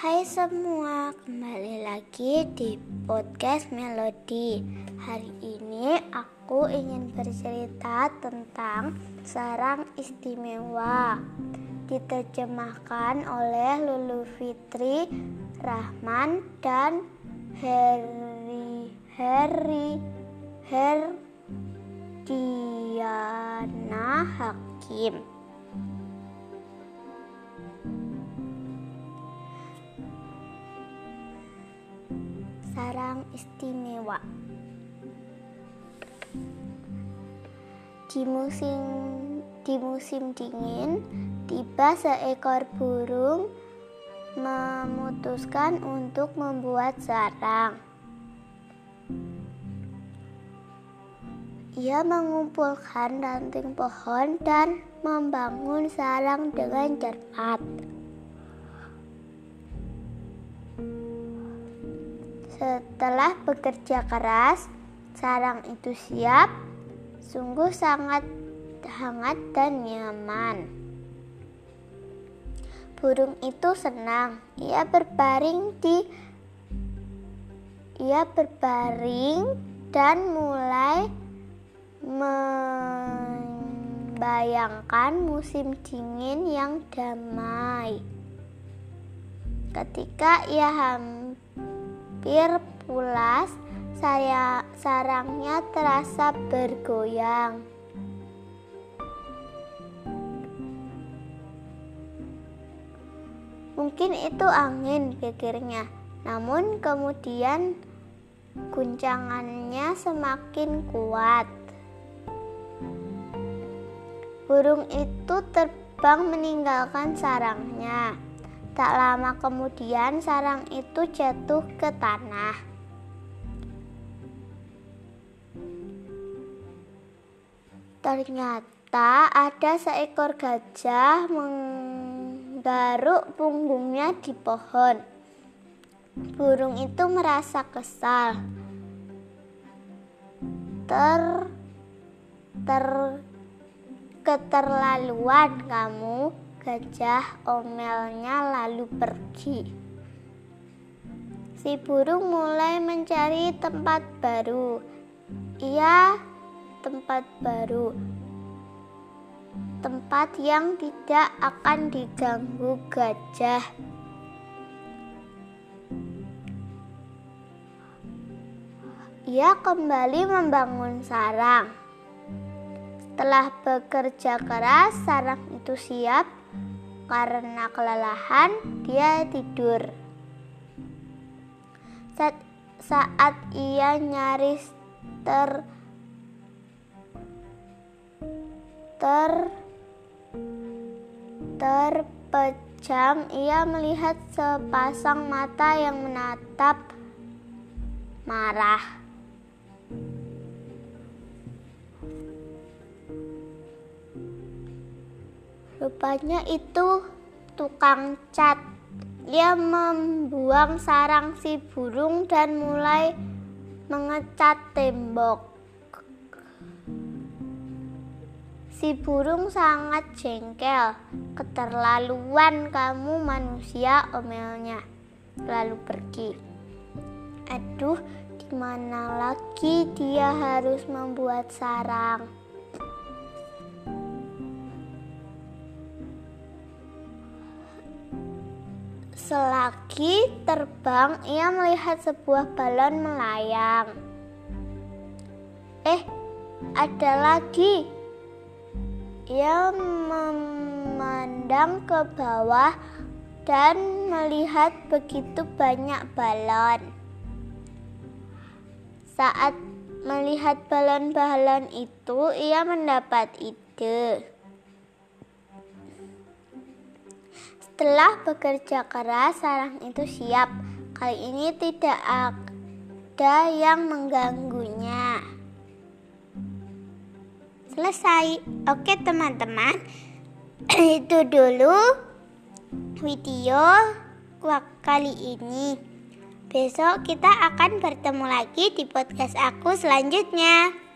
Hai semua, kembali lagi di podcast Melodi. Hari ini aku ingin bercerita tentang sarang istimewa. Diterjemahkan oleh Lulu Fitri, Rahman dan Heri Heri Herdiana Hakim. Sarang istimewa. Di musim di musim dingin, tiba seekor burung memutuskan untuk membuat sarang. Ia mengumpulkan ranting pohon dan membangun sarang dengan cermat. Setelah bekerja keras, sarang itu siap, sungguh sangat hangat dan nyaman. Burung itu senang. Ia berbaring di ia berbaring dan mulai membayangkan musim dingin yang damai. Ketika ia hampir hampir pulas, saya sarangnya terasa bergoyang. Mungkin itu angin, pikirnya. Namun kemudian guncangannya semakin kuat. Burung itu terbang meninggalkan sarangnya. Tak lama kemudian sarang itu jatuh ke tanah. Ternyata ada seekor gajah menggaruk punggungnya di pohon. Burung itu merasa kesal. Ter ter keterlaluan kamu Gajah omelnya lalu pergi. Si burung mulai mencari tempat baru. Ia tempat baru. Tempat yang tidak akan diganggu gajah. Ia kembali membangun sarang. Setelah bekerja keras, sarang itu siap karena kelelahan, dia tidur. Saat, saat ia nyaris ter ter terpejam, ia melihat sepasang mata yang menatap marah. Rupanya itu tukang cat. Ia membuang sarang si burung dan mulai mengecat tembok. Si burung sangat jengkel. Keterlaluan kamu manusia omelnya. Lalu pergi. Aduh, di mana lagi dia harus membuat sarang? Selagi terbang, ia melihat sebuah balon melayang. Eh, ada lagi. Ia memandang ke bawah dan melihat begitu banyak balon. Saat melihat balon-balon itu, ia mendapat ide. Setelah bekerja keras, sarang itu siap. Kali ini tidak ada yang mengganggunya. Selesai. Oke, teman-teman. Itu dulu video kali ini. Besok kita akan bertemu lagi di podcast aku selanjutnya.